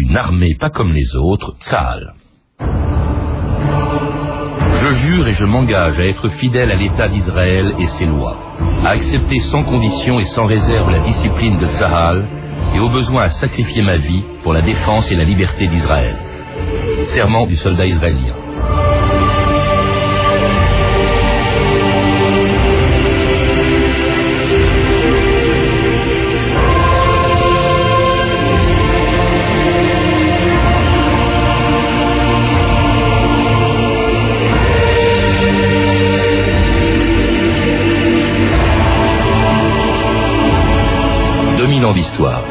une armée pas comme les autres, Tzahal. Je jure et je m'engage à être fidèle à l'État d'Israël et ses lois, à accepter sans condition et sans réserve la discipline de Tzahal et au besoin à sacrifier ma vie pour la défense et la liberté d'Israël. Serment du soldat israélien. D'histoire.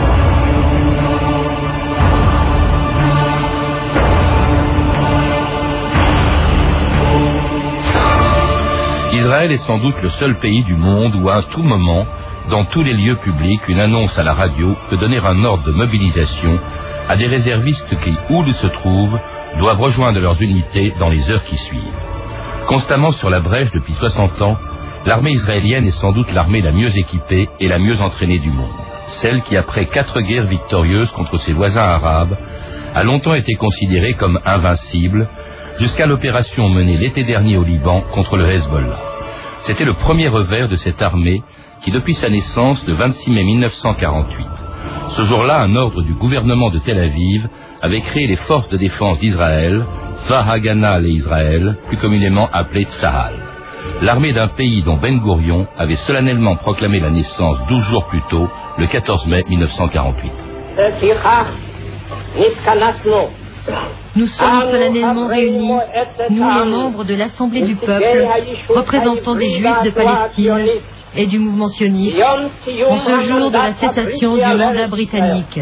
Israël est sans doute le seul pays du monde où à tout moment, dans tous les lieux publics, une annonce à la radio peut donner un ordre de mobilisation à des réservistes qui, où ils se trouvent, doivent rejoindre leurs unités dans les heures qui suivent. Constamment sur la brèche depuis 60 ans, l'armée israélienne est sans doute l'armée la mieux équipée et la mieux entraînée du monde celle qui, après quatre guerres victorieuses contre ses voisins arabes, a longtemps été considérée comme invincible, jusqu'à l'opération menée l'été dernier au Liban contre le Hezbollah. C'était le premier revers de cette armée qui, depuis sa naissance le 26 mai 1948, ce jour-là, un ordre du gouvernement de Tel Aviv avait créé les forces de défense d'Israël, Tzvah et Israël, plus communément appelées Tzahal. L'armée d'un pays dont Ben Gurion avait solennellement proclamé la naissance douze jours plus tôt le 14 mai 1948. Nous sommes solennellement réunis, nous les membres de l'Assemblée du peuple, représentants des Juifs de Palestine et du mouvement sioniste, en ce jour de la cessation du mandat britannique.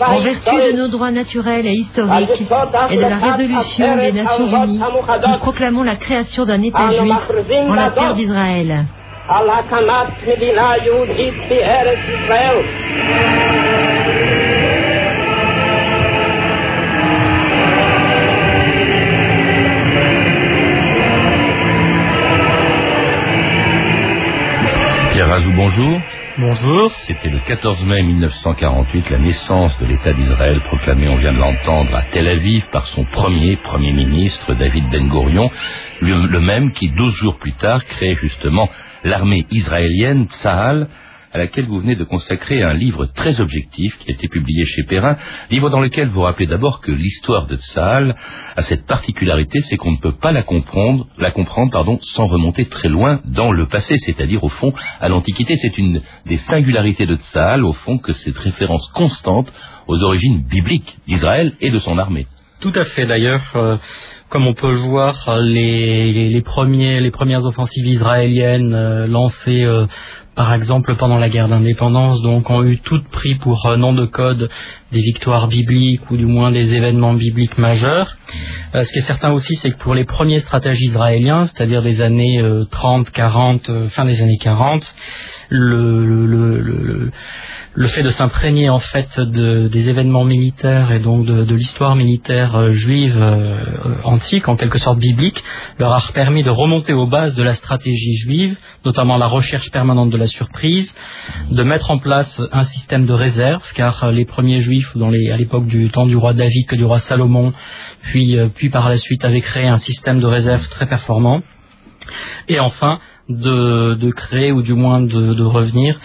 En vertu de nos droits naturels et historiques et de la résolution des Nations Unies, nous proclamons la création d'un État juif en la terre d'Israël. Pierre Azou, bonjour. Bonjour. C'était le 14 mai 1948, la naissance de l'État d'Israël proclamé, on vient de l'entendre, à Tel Aviv par son premier Premier ministre, David Ben Gurion, le, même qui, 12 jours plus tard, crée justement l'armée israélienne, Tsahal, à laquelle vous venez de consacrer un livre très objectif qui a été publié chez Perrin, livre dans lequel vous rappelez d'abord que l'histoire de Tsahal a cette particularité, c'est qu'on ne peut pas la comprendre, la comprendre pardon, sans remonter très loin dans le passé, c'est-à-dire au fond à l'Antiquité. C'est une des singularités de Tsahal, au fond, que cette référence constante aux origines bibliques d'Israël et de son armée. Tout à fait. D'ailleurs, euh, comme on peut le voir, les, premiers, les premières offensives israéliennes euh, lancées euh, par exemple pendant la guerre d'indépendance, donc ont eu toutes pris pour euh, nom de code des victoires bibliques ou du moins des événements bibliques majeurs. Euh, ce qui est certain aussi, c'est que pour les premiers stratèges israéliens, c'est-à-dire des années 30, euh, 40, fin des années 40, le, le, le, le fait de s'imprégner en fait de, des événements militaires et donc de, de l'histoire militaire juive antique, en quelque sorte biblique, leur a permis de remonter aux bases de la stratégie juive, notamment la recherche permanente de la surprise, de mettre en place un système de réserve, car les premiers juifs, à l'époque du temps du roi David que du roi Salomon, puis, euh, puis par la suite avaient créé un système de réserve très performant. Et enfin, de, créer, ou du moins de, de revenir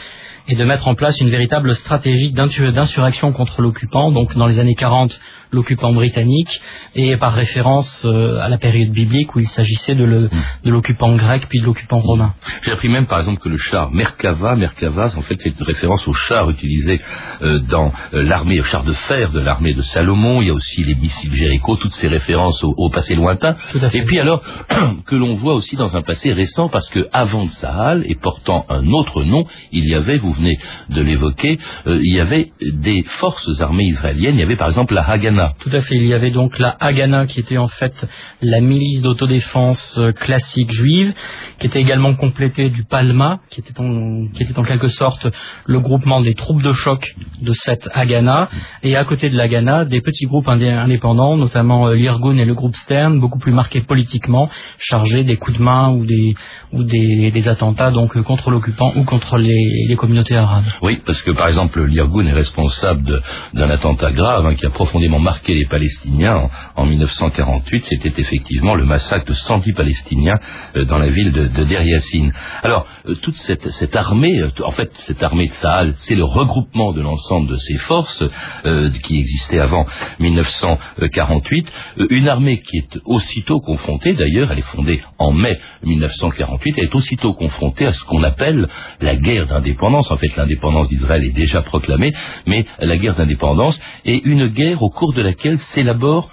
et de mettre en place une véritable stratégie d'insurrection contre l'occupant. Donc dans les années 40, l'occupant britannique, et par référence euh, à la période biblique où il s'agissait mm. de l'occupant grec puis de l'occupant romain. J'ai appris même par exemple que le char Merkava, Merkava, en fait c'est une référence au char utilisé euh, dans euh, l'armée, au char de fer de l'armée de Salomon. Il y a aussi les missiles Jéricho, toutes ces références au, passé lointain. Et puis alors que l'on voit aussi dans un passé récent parce que avant de Sahal et portant un autre nom, il y avait, vous venez de l'évoquer, il y avait des forces armées israéliennes. Il y avait par exemple la Haganah tout à fait. Il y avait donc la Haganah qui était en fait la milice d'autodéfense euh, classique juive, qui était également complétée du Palma, qui était en, qui était en quelque sorte le groupement des troupes de choc de cette Haganah, et à côté de l'Haganah, des petits groupes indépendants, notamment euh, l'Irgun et le groupe Stern, beaucoup plus marqués politiquement, chargés des coups de main ou des, ou des, des attentats donc contre l'occupant ou contre les, les, communautés arabes. Oui, parce que par exemple l'Irgun est responsable d'un attentat grave hein, qui a profondément marqué les Palestiniens en, en 1948. C'était effectivement le massacre de 110 Palestiniens euh, dans la ville de, de Der Yassin. Alors euh, toute cette, armée, en fait cette armée de Sahel, c'est le regroupement de l'ensemble de ces forces euh, qui existaient avant 1948. Euh, une armée qui est aussitôt confrontée, d'ailleurs, elle est fondée en mai 1948, elle est aussitôt confrontée à ce qu'on appelle la guerre d'indépendance. En fait, l'indépendance d'Israël est déjà proclamée, mais la guerre d'indépendance est une guerre au cours de laquelle s'élabore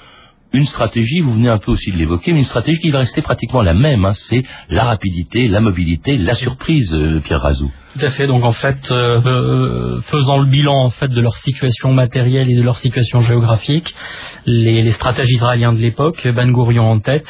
une stratégie, vous venez un peu aussi de l'évoquer, mais une stratégie qui va rester pratiquement la même, hein, c'est la rapidité, la mobilité, la surprise, euh, Pierre Razou. Tout à fait. Donc en fait, euh, euh, faisant le bilan en fait de leur situation matérielle et de leur situation géographique, les, les israéliens de l'époque, Ben Gurion en tête,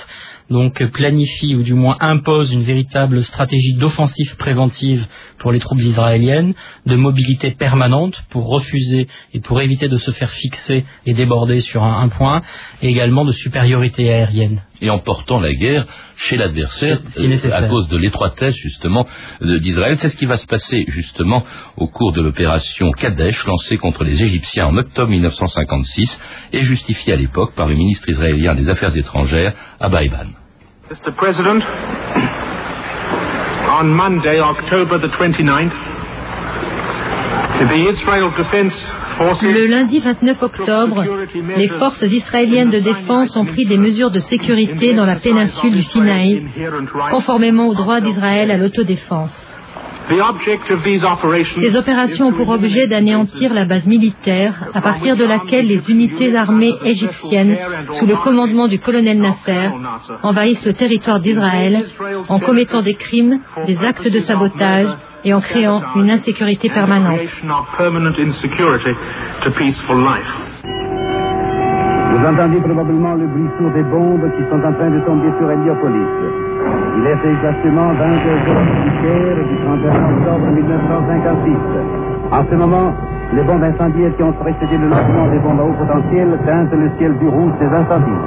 donc planifie ou du moins impose une véritable stratégie d'offensive préventive pour les troupes israéliennes, de mobilité permanente pour refuser et pour éviter de se faire fixer et déborder sur un, point, et également de supériorité aérienne. Et en portant la guerre chez l'adversaire euh, à cause de l'étroitesse justement d'Israël. C'est ce qui va se passer justement au cours de l'opération Kadesh lancée contre les Égyptiens en octobre 1956 et justifiée à l'époque par le ministre israélien des Affaires étrangères, Abba Eban. Mr. President, on Monday, October the 29th, the Israel Defense le lundi 29 octobre, les forces israéliennes de défense ont pris des mesures de sécurité dans la péninsule du Sinaï, conformément au droit d'Israël à l'autodéfense. Ces opérations ont pour objet d'anéantir la base militaire à partir de laquelle les unités armées égyptiennes, sous le commandement du colonel Nasser, envahissent le territoire d'Israël en commettant des crimes, des actes de sabotage et en créant une insécurité permanente. Vous entendez probablement le bruit sourd des bombes qui sont en train de tomber sur Heliopolis. Il est exactement 22 heures du 31 octobre 1956. En ce moment, les bombes incendiaires qui ont précédé le lancement des bombes à haut potentiel teintent le ciel du rouge des incendies.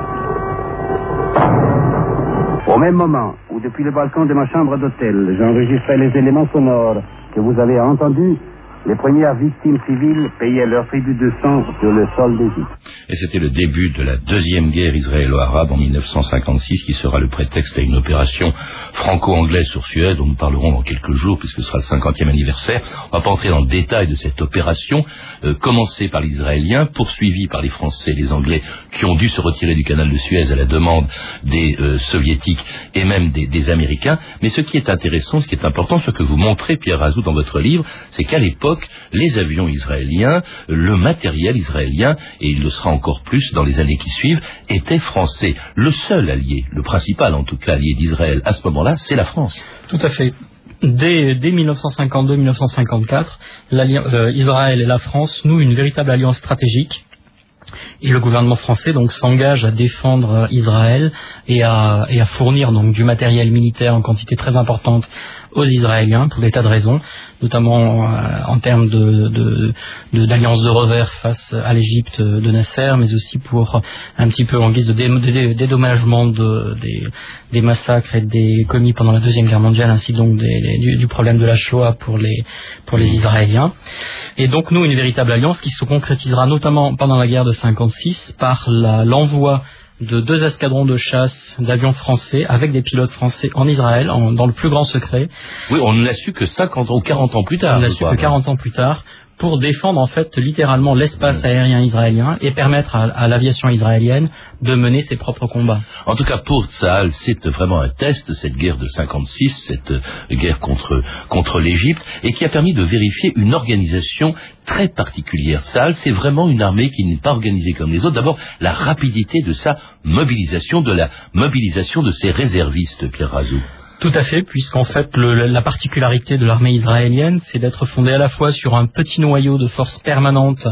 Au même moment où, depuis le balcon de ma chambre d'hôtel, j'enregistrais les éléments sonores que vous avez entendus, les premières victimes civiles payaient leur tribut de sang sur le sol d'Égypte. Et c'était le début de la deuxième guerre israélo-arabe en 1956 qui sera le prétexte à une opération franco-anglaise sur Suède dont nous parlerons dans quelques jours puisque ce sera le 50e anniversaire. On va pas entrer dans le détail de cette opération euh, commencée par les Israéliens, poursuivie par les Français et les Anglais qui ont dû se retirer du canal de Suez à la demande des euh, Soviétiques et même des, des, Américains. Mais ce qui est intéressant, ce qui est important, ce que vous montrez, Pierre Razou, dans votre livre, c'est qu'à l'époque, les avions israéliens, le matériel israélien, et il le sera encore plus dans les années qui suivent, était français. Le seul allié, le principal en tout cas allié d'Israël à ce moment-là, c'est la France. Tout à fait. Dès, 1952-1954, euh, Israël et la France nouent une véritable alliance stratégique et le gouvernement français donc s'engage à défendre euh, Israël et à, et à fournir donc du matériel militaire en quantité très importante aux Israéliens pour des tas de raisons, notamment euh, en termes de, d'alliance de, revers face à l'Égypte de Nasser, mais aussi pour un petit peu en guise de dédommagement de, des, des, massacres et des commis pendant la deuxième guerre mondiale, ainsi donc du, du, problème de la Shoah pour les pour les Israéliens. Et donc nous une véritable alliance qui se concrétisera notamment pendant la guerre de 56 par l'envoi de deux escadrons de chasse d'avions français avec des pilotes français en Israël, dans le plus grand secret. Oui, on ne l'a su que 50 ou 40 ans plus tard. On ne l'a su que 40 ans plus tard pour défendre en fait littéralement l'espace aérien israélien et permettre à, l'aviation israélienne de mener ses propres combats. En tout cas, pour Tsahal, c'est vraiment un test, cette guerre de 56, cette guerre contre, contre l'Égypte, et qui a permis de vérifier une organisation très particulière. Tsahal, c'est vraiment une armée qui n'est pas organisée comme les autres. D'abord, la rapidité de sa mobilisation, de la mobilisation de ses réservistes, Pierre Razou. Tout à fait, puisqu'en fait, la particularité de l'armée israélienne, c'est d'être fondée à la fois sur un petit noyau de forces permanentes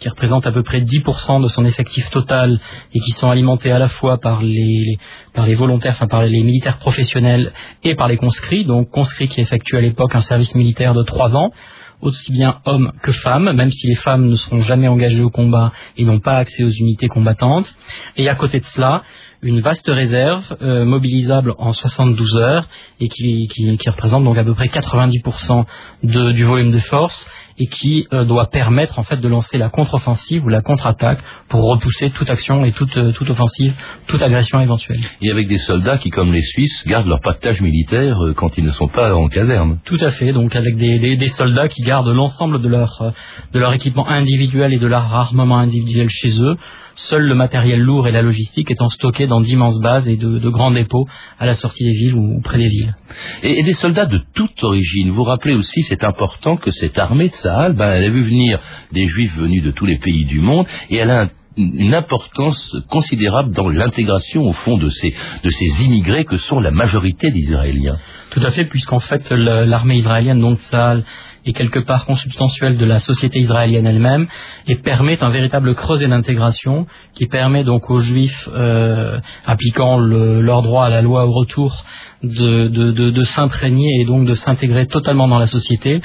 qui représente à peu près 10% de son effectif total et qui sont alimentés à la fois par les, par les volontaires, enfin par les militaires professionnels et par les conscrits, donc conscrits qui effectuent à l'époque un service militaire de trois ans, aussi bien hommes que femmes, même si les femmes ne seront jamais engagées au combat et n'ont pas accès aux unités combattantes. Et à côté de cela, une vaste réserve euh, mobilisable en 72 heures et qui, qui, représente donc à peu près 90% de, du volume de force et qui euh, doit permettre en fait de lancer la contre-offensive ou la contre-attaque pour repousser toute action et toute, toute offensive, toute agression éventuelle. Et avec des soldats qui, comme les Suisses, gardent leur pactage militaire euh, quand ils ne sont pas en caserne. Tout à fait, donc avec des, des, soldats qui gardent l'ensemble de leur, de leur équipement individuel et de leur armement individuel chez eux, seul le matériel lourd et la logistique étant stockés dans d'immenses bases et de, grands dépôts à la sortie des villes ou, près des villes. Et, des soldats de toute origine. Vous rappelez aussi, c'est important que cette armée de Sahel, ben, elle a vu venir des juifs venus de tous les pays du monde et elle a une importance considérable dans l'intégration au fond de ces, de ces immigrés que sont la majorité des Israéliens. Tout à fait, puisqu'en fait l'armée israélienne, donc Sahel, est quelque part consubstantielle de la société israélienne elle-même et permet un véritable creuset d'intégration qui permet donc aux juifs euh, appliquant leur droit à la loi au retour de, de, de, de s'imprégner et donc de s'intégrer totalement dans la société.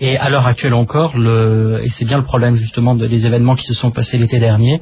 Et à l'heure actuelle encore, le, et c'est bien le problème justement des événements qui se sont passés l'été dernier,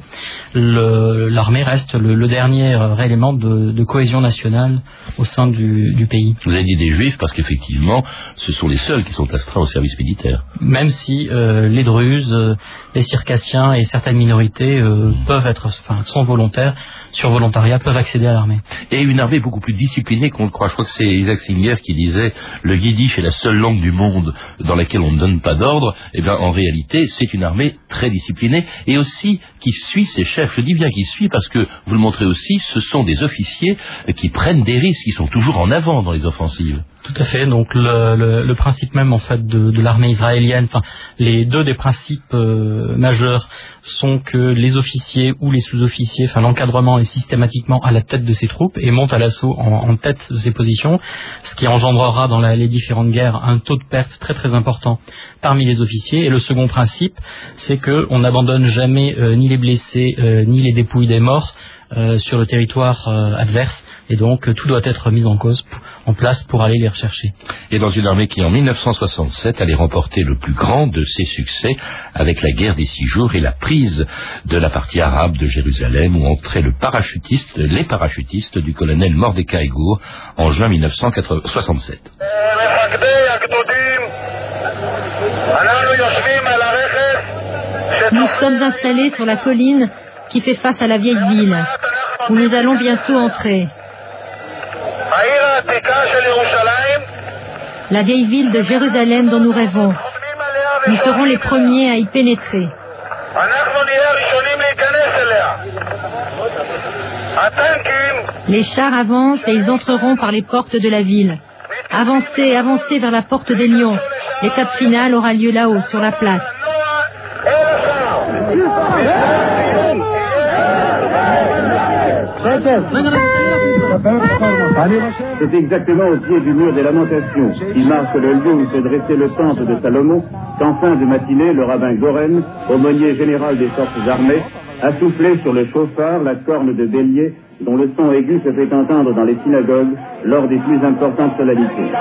l'armée reste le, le, dernier élément de, de, cohésion nationale au sein du, du, pays. Vous avez dit des juifs parce qu'effectivement, ce sont les seuls qui sont astreints au service militaire. Même si euh, les druzes, euh, les circassiens et certaines minorités euh, mmh. peuvent être, enfin, sont volontaires, sur volontariat, peuvent accéder à l'armée. Et une armée beaucoup plus disciplinée qu'on le croit crois que c'est Isaac Singer qui disait le yiddish est la seule langue du monde dans laquelle on ne donne pas d'ordre. Eh bien, en réalité, c'est une armée très disciplinée et aussi qui suit ses chefs. Je dis bien qui suit parce que vous le montrez aussi, ce sont des officiers qui prennent des risques, qui sont toujours en avant dans les offensives. Tout à fait. Donc le, le, principe même en fait de, de l'armée israélienne, enfin les deux des principes euh, majeurs sont que les officiers ou les sous-officiers, enfin l'encadrement est systématiquement à la tête de ces troupes et monte à l'assaut en, en, tête de ces positions, ce qui engendrera dans les différentes guerres un taux de perte très très important parmi les officiers. Et le second principe, c'est que on n'abandonne jamais euh, ni les blessés euh, ni les dépouilles des morts sur le territoire adverse et donc tout doit être mis en cause, en place pour aller les rechercher. Et dans une armée qui en 1967 allait remporter le plus grand de ses succès avec la guerre des six jours et la prise de la partie arabe de Jérusalem où entrait le parachutiste, les parachutistes du colonel Mordecai Gour en juin 1967. Nous sommes installés sur la colline qui fait face à la vieille ville, où nous allons bientôt entrer. La vieille ville de Jérusalem dont nous rêvons. Nous serons les premiers à y pénétrer. Les chars avancent et ils entreront par les portes de la ville. Avancez, avancez vers la porte des lions. L'étape finale aura lieu là-haut, sur la place. C'est exactement au pied du mur des lamentations, qui marque le lieu où s'est dressé le temple de Salomon, qu'en fin de matinée, le rabbin Goren, aumônier général des forces armées, a soufflé sur le chauffard la corne de bélier dont le son aigu se fait entendre dans les synagogues lors des plus importantes solennités.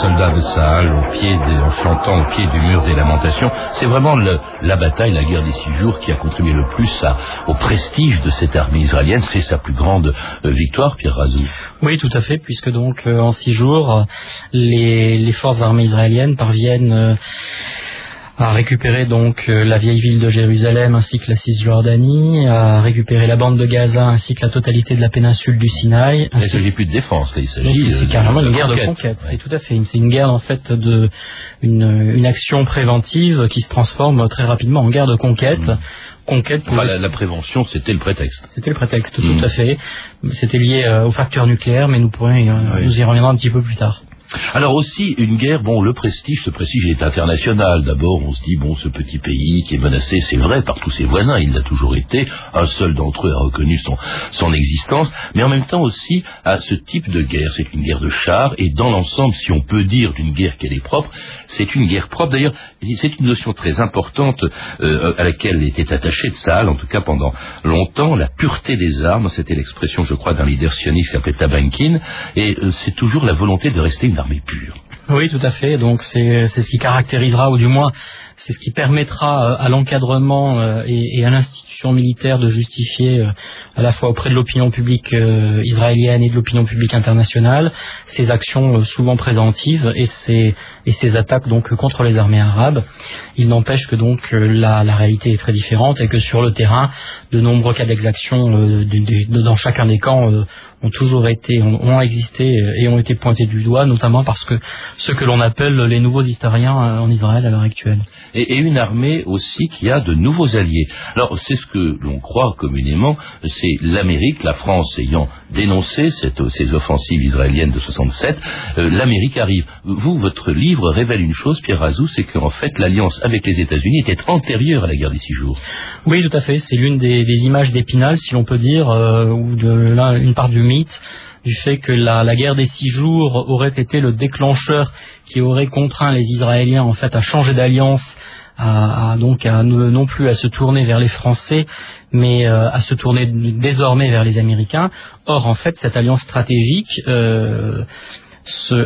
Soldats de Sahel au pied en chantant au pied du mur des lamentations. C'est vraiment la bataille, la guerre des six jours qui a contribué le plus au prestige de cette armée israélienne. C'est sa plus grande euh, victoire, Pierre Razou. Oui, tout à fait, puisque donc euh, en six jours, les, les forces armées israéliennes parviennent euh, à récupérer donc euh, la vieille ville de Jérusalem ainsi que la Cisjordanie, à récupérer la bande de Gaza ainsi que la totalité de la péninsule du Sinaï. Il ne s'agit plus de défense, il s'agit C'est carrément une guerre de conquête. C'est tout à fait. C'est une guerre en fait de une, une, action préventive qui se transforme très rapidement en guerre de conquête. Mm. Conquête pour la, prévention, c'était le prétexte. C'était le prétexte, tout mm. à fait. C'était lié euh, aux facteurs nucléaires, mais nous pourrions, nous y reviendrons un petit peu plus tard. Alors aussi, une guerre, bon, le prestige, ce prestige est international. D'abord, on se dit, bon, ce petit pays qui est menacé, c'est vrai, par tous ses voisins, il l'a toujours été. Un seul d'entre eux a reconnu son, son existence. Mais en même temps aussi, à ce type de guerre, c'est une guerre de chars, et dans l'ensemble, si on peut dire d'une guerre qu'elle est propre, c'est une guerre propre. D'ailleurs, c'est une notion très importante euh, à laquelle était attaché Tsahal, en tout cas pendant longtemps, la pureté des armes, c'était l'expression, je crois, d'un leader sioniste qui s'appelait Tabankin, et euh, c'est toujours la volonté de rester une Oui, tout à fait. Donc c'est ce qui caractérisera, ou du moins c'est ce qui permettra euh, à l'encadrement euh, et, à l'institution militaire de justifier euh, à la fois auprès de l'opinion publique israélienne et de l'opinion publique internationale ces actions souvent préventives et ces, et ces attaques donc contre les armées arabes. Il n'empêche que donc la, la, réalité est très différente et que sur le terrain, de nombreux cas d'exaction dans chacun des camps ont toujours été, ont, existé et ont été pointés du doigt, notamment parce que ce que l'on appelle les nouveaux historiens en Israël à l'heure actuelle et, une armée aussi qui a de nouveaux alliés. Alors c'est ce que l'on croit communément, c'est l'Amérique, la France ayant dénoncé ces offensives israéliennes de 67, euh, l'Amérique arrive. Vous, votre livre révèle une chose, Pierre Razou, c'est qu'en fait l'alliance avec les États-Unis était antérieure à la guerre des six jours. Oui, tout à fait. C'est l'une des, images d'Épinal, si l'on peut dire, euh, ou une part du mythe du fait que la, guerre des six jours aurait été le déclencheur qui aurait contraint les Israéliens en fait à changer d'alliance à, donc non plus à se tourner vers les Français, mais euh, à se tourner désormais vers les Américains. Or, en fait, cette alliance stratégique euh,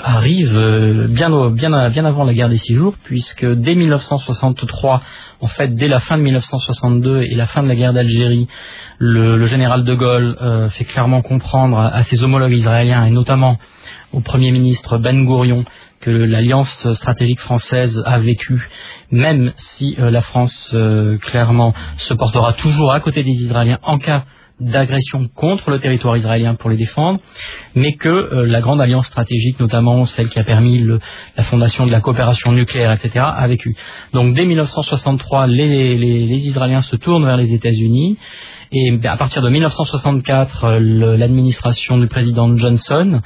arrive euh, bien, bien, bien avant la guerre des Six Jours, puisque dès 1963, en fait, dès la fin de 1962 et la fin de la guerre d'Algérie, le, général de Gaulle fait clairement comprendre à, ses homologues israéliens et notamment au Premier ministre Ben Gourion que l'alliance stratégique française a vécu, même si euh, la France euh, clairement se portera toujours à côté des Israéliens en cas d'agression contre le territoire israélien pour les défendre, mais que euh, la grande alliance stratégique, notamment celle qui a permis la fondation de la coopération nucléaire, etc., a vécu. Donc dès 1963, les, les Israéliens se tournent vers les États-Unis et à partir de 1964, euh, l'administration du président Johnson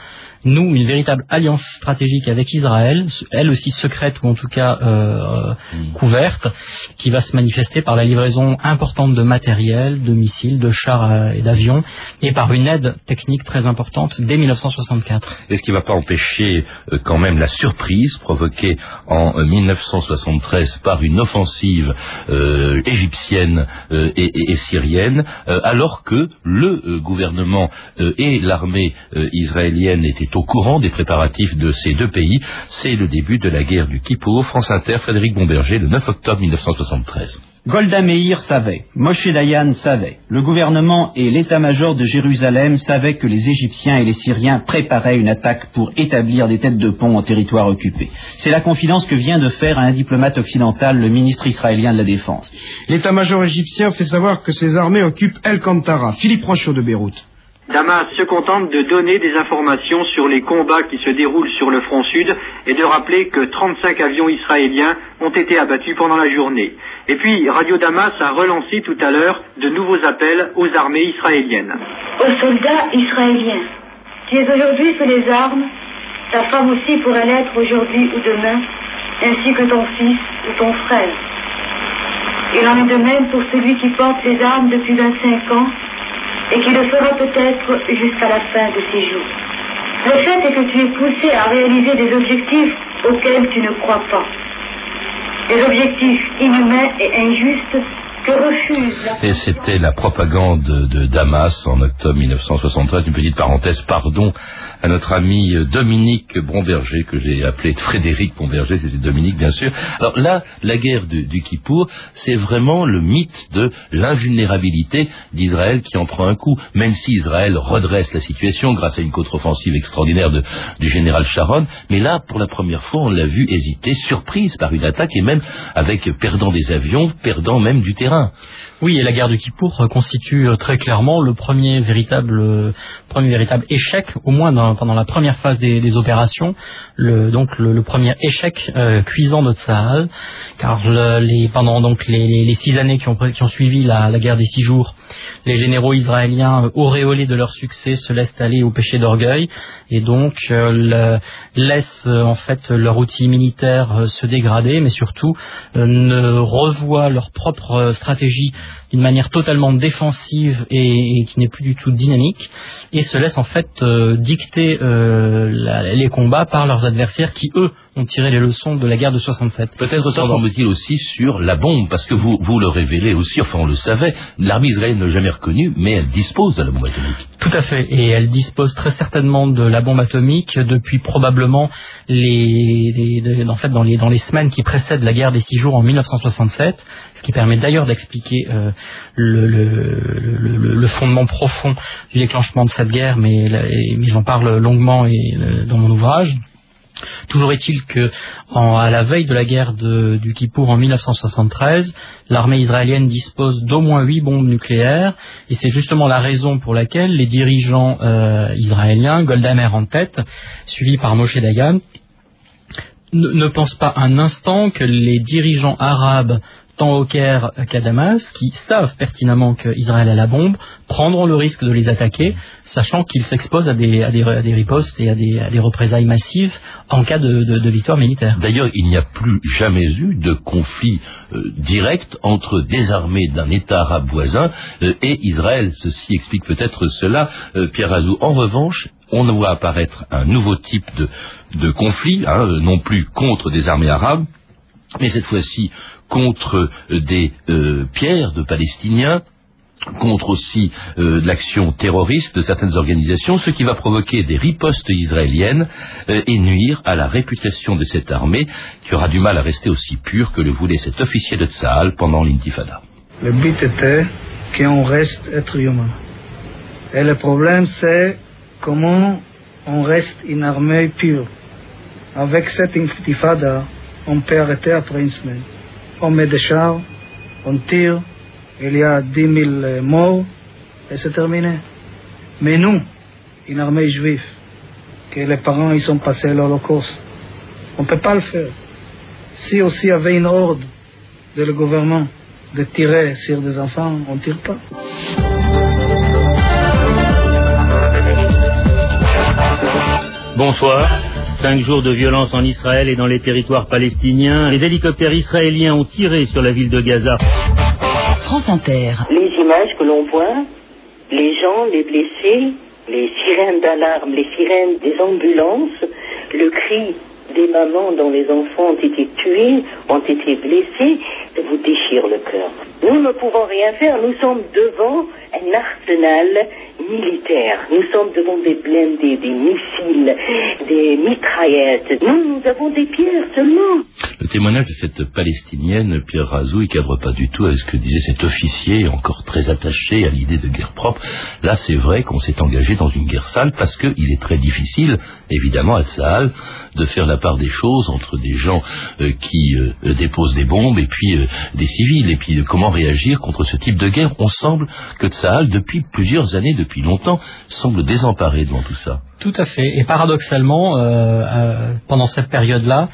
noue une véritable alliance stratégique avec Israël, elle aussi secrète ou en tout cas euh, hmm. couverte, qui va se manifester par la livraison importante de matériel, de missiles, de chars euh, et d'avions, et par une aide technique très importante dès 1964. Et ce qui ne va pas empêcher quand même la surprise provoquée en 1973 par une offensive égyptienne et syrienne alors que le euh, gouvernement euh, et l'armée israélienne étaient au courant des préparatifs de ces deux pays. C'est le début de la guerre du Kippour. France Inter, Frédéric Bomberger, le 9 octobre 1973. Golda Meir savait, Moshe Dayan savait, le gouvernement et l'état-major de Jérusalem savaient que les Égyptiens et les Syriens préparaient une attaque pour établir des têtes de pont en territoire occupé. C'est la confidence que vient de faire à un diplomate occidental le ministre israélien de la Défense. L'état-major égyptien fait savoir que ses armées occupent El Kantara, Philippe Rochaud de Beyrouth. Damas se contente de donner des informations sur les combats qui se déroulent sur le front sud et de rappeler que 35 avions israéliens ont été abattus pendant la journée. Et puis, Radio Damas a relancé tout à l'heure de nouveaux appels aux armées israéliennes. Aux soldats israéliens, tu es aujourd'hui sous les armes, ta femme aussi pourrait l'être aujourd'hui ou demain, ainsi que ton fils ou ton frère. Il en est de même pour celui qui porte les armes depuis 25 ans et qui le fera peut-être jusqu'à la fin de ses jours. Le fait est que tu es poussé à réaliser des objectifs auxquels tu ne crois pas. Des objectifs inhumains et injustes et c'était la propagande de Damas en octobre 1973. Une petite parenthèse, pardon à notre ami Dominique Bromberger, que j'ai appelé Frédéric Bromberger, c'était Dominique bien sûr. Alors là, la guerre du, du Kippour, c'est vraiment le mythe de l'invulnérabilité d'Israël qui en prend un coup, même si Israël redresse la situation grâce à une contre-offensive extraordinaire du général Sharon. Mais là, pour la première fois, on l'a vu hésiter, surprise par une attaque et même avec perdant des avions, perdant même du terrain. 嗯。Oui, et la guerre du Kippour constitue euh, très clairement le premier véritable, euh, premier véritable échec, au moins pendant la première phase des, opérations, le, donc le, premier échec euh, cuisant de Tsahal, car les, pendant donc les, six années qui ont, qui ont suivi la, guerre des six jours, les généraux israéliens, auréolés de leur succès, se laissent aller au péché d'orgueil. Et donc laissent en fait leur outil militaire se dégrader, mais surtout ne revoient leur propre stratégie d'une manière totalement défensive et, qui n'est plus du tout dynamique, et se laissent en fait euh, dicter euh, les combats par leurs adversaires qui, eux, ont tiré les leçons de la guerre de 67. Peut-être s'entend-il aussi sur la bombe, parce que vous, vous le révélez aussi, enfin on le savait, l'armée israélienne n'a jamais reconnu, mais elle dispose de la bombe atomique. Tout à fait, et elle dispose très certainement de la bombe atomique depuis probablement les, en fait dans les, dans les semaines qui précèdent la guerre des six jours en 1967, ce qui permet d'ailleurs d'expliquer euh, le, le, le, fondement profond du déclenchement de cette guerre, mais, mais j'en parle longuement et, euh, dans mon ouvrage. Toujours est-il que, à la veille de la guerre du Kippour en 1973, l'armée israélienne dispose d'au moins huit bombes nucléaires, et c'est justement la raison pour laquelle les dirigeants euh, israéliens, Golda Meir en tête, suivis par Moshe Dayan, ne pensent pas un instant que les dirigeants arabes tant au Caire qu'à Damas, qui savent pertinemment qu'Israël a la bombe, prendront le risque de les attaquer, sachant qu'ils s'exposent à des, ripostes et à des, représailles massives en cas de, victoire militaire. D'ailleurs, il n'y a plus jamais eu de conflit euh, direct entre des armées d'un État arabe voisin euh, et Israël. Ceci explique peut-être cela, euh, Pierre Azou. En revanche, on voit apparaître un nouveau type de, conflit, hein, non plus contre des armées arabes, mais cette fois-ci contre euh, des euh, pierres de Palestiniens, contre aussi euh, l'action terroriste de certaines organisations, ce qui va provoquer des ripostes israéliennes et nuire à la réputation de cette armée qui aura du mal à rester aussi pure que le voulait cet officier de Tsahal pendant l'intifada. Le but était qu'on reste être humain. Et le problème c'est comment on reste une armée pure. Avec cette intifada, on peut arrêter après une semaine on met des chars, on tire, il y a 10 000 euh, morts, et c'est terminé. Mais nous, une armée juive, que les parents ils sont passés à l'Holocauste, on ne peut pas le faire. Si aussi y avait une ordre de le gouvernement de tirer sur des enfants, on ne tire pas. Bonsoir. Cinq jours de violence en Israël et dans les territoires palestiniens. Les hélicoptères israéliens ont tiré sur la ville de Gaza. France Inter. Les images que l'on voit, les gens, les blessés, les sirènes d'alarme, les sirènes des ambulances, le cri des mamans dont les enfants ont été tués, ont été blessés, vous déchire le cœur. Nous ne pouvons rien faire, nous sommes devant un arsenal militaire. Nous sommes devant des blindés, des missiles, des mitraillettes. Nous, nous avons des pierres seulement. Le témoignage de cette Palestinienne, Pierre Razou, il cadre pas du tout avec ce que disait cet officier, encore très attaché à l'idée de guerre propre. Là, c'est vrai qu'on s'est engagé dans une guerre sale parce qu'il est très difficile, évidemment, à Sahel, de faire la part des choses entre des gens euh, qui euh, déposent des bombes et puis euh, des civils. Et puis comment réagir contre ce type de guerre? On semble que Depuis plusieurs années, depuis longtemps, semble désemparé devant tout ça. Tout à fait. Et paradoxalement, pendant cette période-là,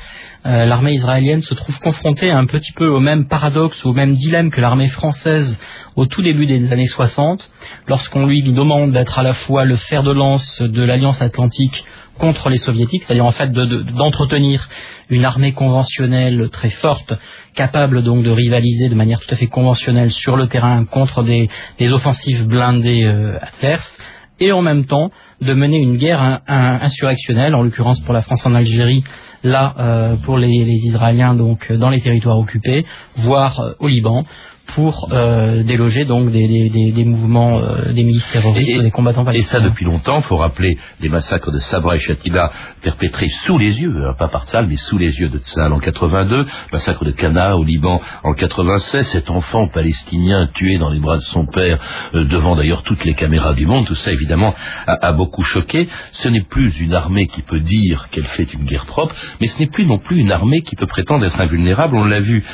l'armée israélienne se trouve confrontée un petit peu au même paradoxe, au même dilemme que l'armée française au tout début des années 60, lorsqu'on lui demande d'être à la fois le fer de lance de l'Alliance Atlantique contre les soviétiques, c'est-à-dire en fait d'entretenir une armée conventionnelle très forte, capable donc de rivaliser de manière tout à fait conventionnelle sur le terrain contre des, offensives blindées euh, adverses, et en même temps de mener une guerre insurrectionnelle, en l'occurrence pour la France en Algérie, là euh, pour les, Israéliens donc dans les territoires occupés, voire euh, au Liban, pour euh, déloger donc des, des, des, mouvements, euh, des milices terroristes, des combattants palestiniens. Et ça depuis longtemps, il faut rappeler les massacres de Sabra et Shatila perpétrés sous les yeux, hein, pas par Tzal, mais sous les yeux de Tzal en 82, massacre de Cana au Liban en 96, cet enfant palestinien tué dans les bras de son père, euh, devant d'ailleurs toutes les caméras du monde, tout ça évidemment a, a beaucoup choqué. Ce n'est plus une armée qui peut dire qu'elle fait une guerre propre, mais ce n'est plus non plus une armée qui peut prétendre être invulnérable. On l'a vu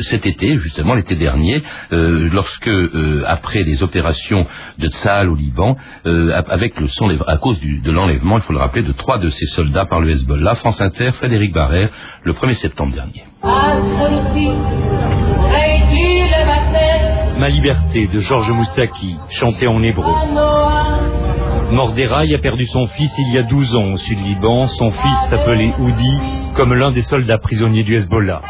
cet été, justement l'été dernier, euh, lorsque, euh, après les opérations de Tsahal au Liban, euh, avec le son, à cause de l'enlèvement, il faut le rappeler, de trois de ses soldats par le Hezbollah, France Inter, Frédéric Barrère, le 1er septembre dernier. Ma liberté de Georges Moustaki, chanté en hébreu. Morderaï a perdu son fils il y a 12 ans au sud-Liban. Son fils s'appelait Oudi, comme l'un des soldats prisonniers du Hezbollah.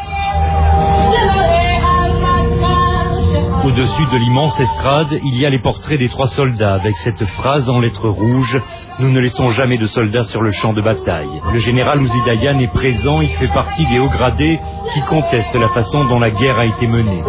Au-dessus de l'immense estrade, il y a les portraits des trois soldats avec cette phrase en lettres rouges Nous ne laissons jamais de soldats sur le champ de bataille. Le général Ouzidayan est présent, il fait partie des hauts gradés qui contestent la façon dont la guerre a été menée.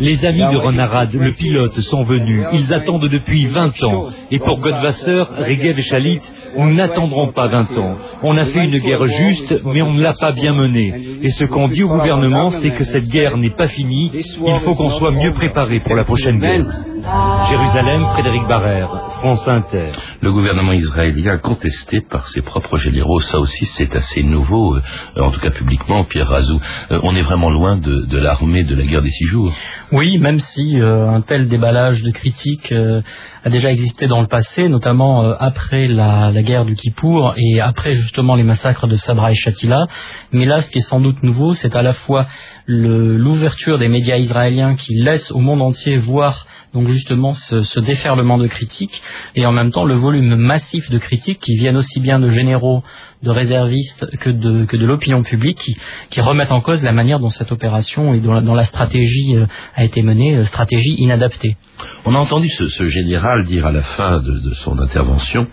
Les amis de Ronarad, le pilote, sont venus. Ils attendent depuis 20 ans. Et pour Godwasser, Regev et Chalit, nous n'attendrons pas 20 ans. On a fait une guerre juste, mais on ne l'a pas bien menée. Et ce qu'on dit au gouvernement, c'est que cette guerre n'est pas il faut qu'on soit mieux préparé pour la prochaine guerre. Jérusalem, Frédéric Barrère, France Inter. Le gouvernement israélien contesté par ses propres généraux, ça aussi c'est assez nouveau, euh, en tout cas publiquement, Pierre Razou. Euh, on est vraiment loin de, l'armée de la guerre des six jours. Oui, même si euh, un tel déballage de critiques a déjà existé dans le passé, notamment après la, guerre du Kippour et après justement les massacres de Sabra et Shatila. Mais là, ce qui est sans doute nouveau, c'est à la fois l'ouverture des médias israéliens qui laissent au monde entier voir donc justement ce, déferlement de critiques et en même temps le volume massif de critiques qui viennent aussi bien de généraux, de réservistes que de, que de l'opinion publique qui, remettent en cause la manière dont cette opération et dont, la stratégie euh, a été menée, euh, stratégie inadaptée. On a entendu ce, général dire à la fin de son intervention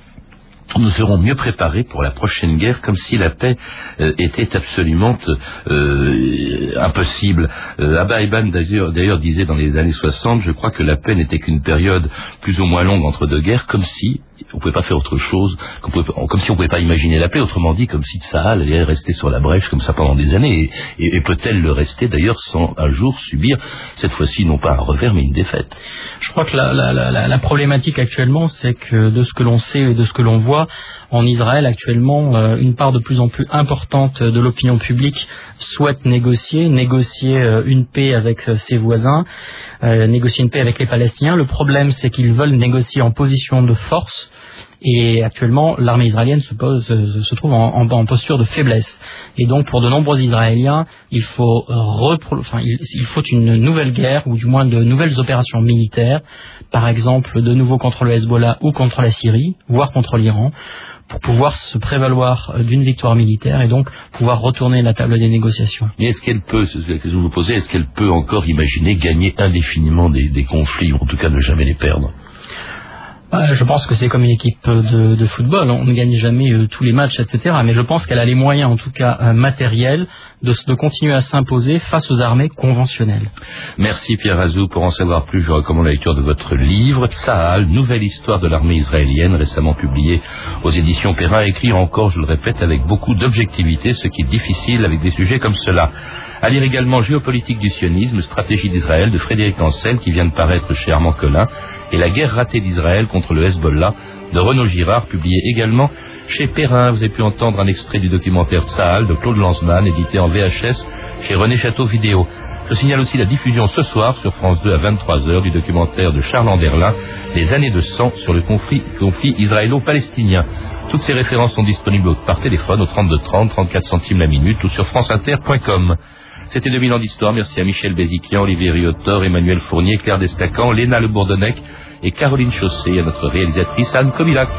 nous serons mieux préparés pour la prochaine guerre, comme si la paix euh, était absolument euh, impossible. Euh, Abba d'ailleurs disait dans les années 60, je crois que la paix n'était qu'une période plus ou moins longue entre deux guerres, comme si on pouvait pas faire autre chose, comme si on pouvait pas imaginer la paix, autrement dit, comme si Tsahal allait rester sur la brèche comme ça pendant des années, et, peut-elle le rester d'ailleurs sans un jour subir, cette fois-ci non pas un revers, mais une défaite? Je crois que la, problématique actuellement, c'est que de ce que l'on sait et de ce que l'on voit, en Israël actuellement, euh, une part de plus en plus importante de l'opinion publique souhaite négocier, négocier euh, une paix avec euh, ses voisins, négocier une paix avec les Palestiniens. Le problème, c'est qu'ils veulent négocier en position de force et actuellement, l'armée israélienne se, euh, trouve en, posture de faiblesse. Et donc, pour de nombreux Israéliens, il faut, enfin, il, faut une nouvelle guerre, ou du moins de nouvelles opérations militaires, par exemple de nouveau contre le Hezbollah ou contre la Syrie, voire contre l'Iran, pour pouvoir se prévaloir d'une victoire militaire et donc pouvoir retourner la table des négociations. Mais est-ce qu'elle peut, c'est la question que vous posais, est-ce qu'elle peut encore imaginer gagner indéfiniment des conflits, ou en tout cas ne jamais les perdre? Je pense que c'est comme une équipe de, football. On ne gagne jamais euh, tous les matchs, etc. Mais je pense qu'elle a les moyens, en tout cas euh, matériels, de, continuer à s'imposer face aux armées conventionnelles. Merci Pierre Azou. Pour en savoir plus, je recommande la lecture de votre livre, Sahal, nouvelle histoire de l'armée israélienne, récemment publié aux éditions Perrin, écrit encore, je le répète, avec beaucoup d'objectivité, ce qui est difficile avec des sujets comme cela. À lire également Géopolitique du sionisme, stratégie d'Israël de Frédéric Ancel, qui vient de paraître chez Armand Collin, et La guerre ratée d'Israël contre le Hezbollah de Renaud Girard, publié également chez Perrin. Vous avez pu entendre un extrait du documentaire Tsahal de Claude Lanzmann, édité en VHS chez René Château Vidéo. Je signale aussi la diffusion ce soir sur France 2 à 23h du documentaire de Charles Anderlin, Les années de sang sur le conflit, israélo-palestinien. Toutes ces références sont disponibles par téléphone au 32 30, 34 centimes la minute ou sur franceinter.com. C'était 2000 ans d'histoire. Merci à Michel Béziquian, Olivier Riotor, Emmanuel Fournier, Claire Destacan, Léna Le Bourdonnec et Caroline Chaussé, à notre réalisatrice Anne Comilac.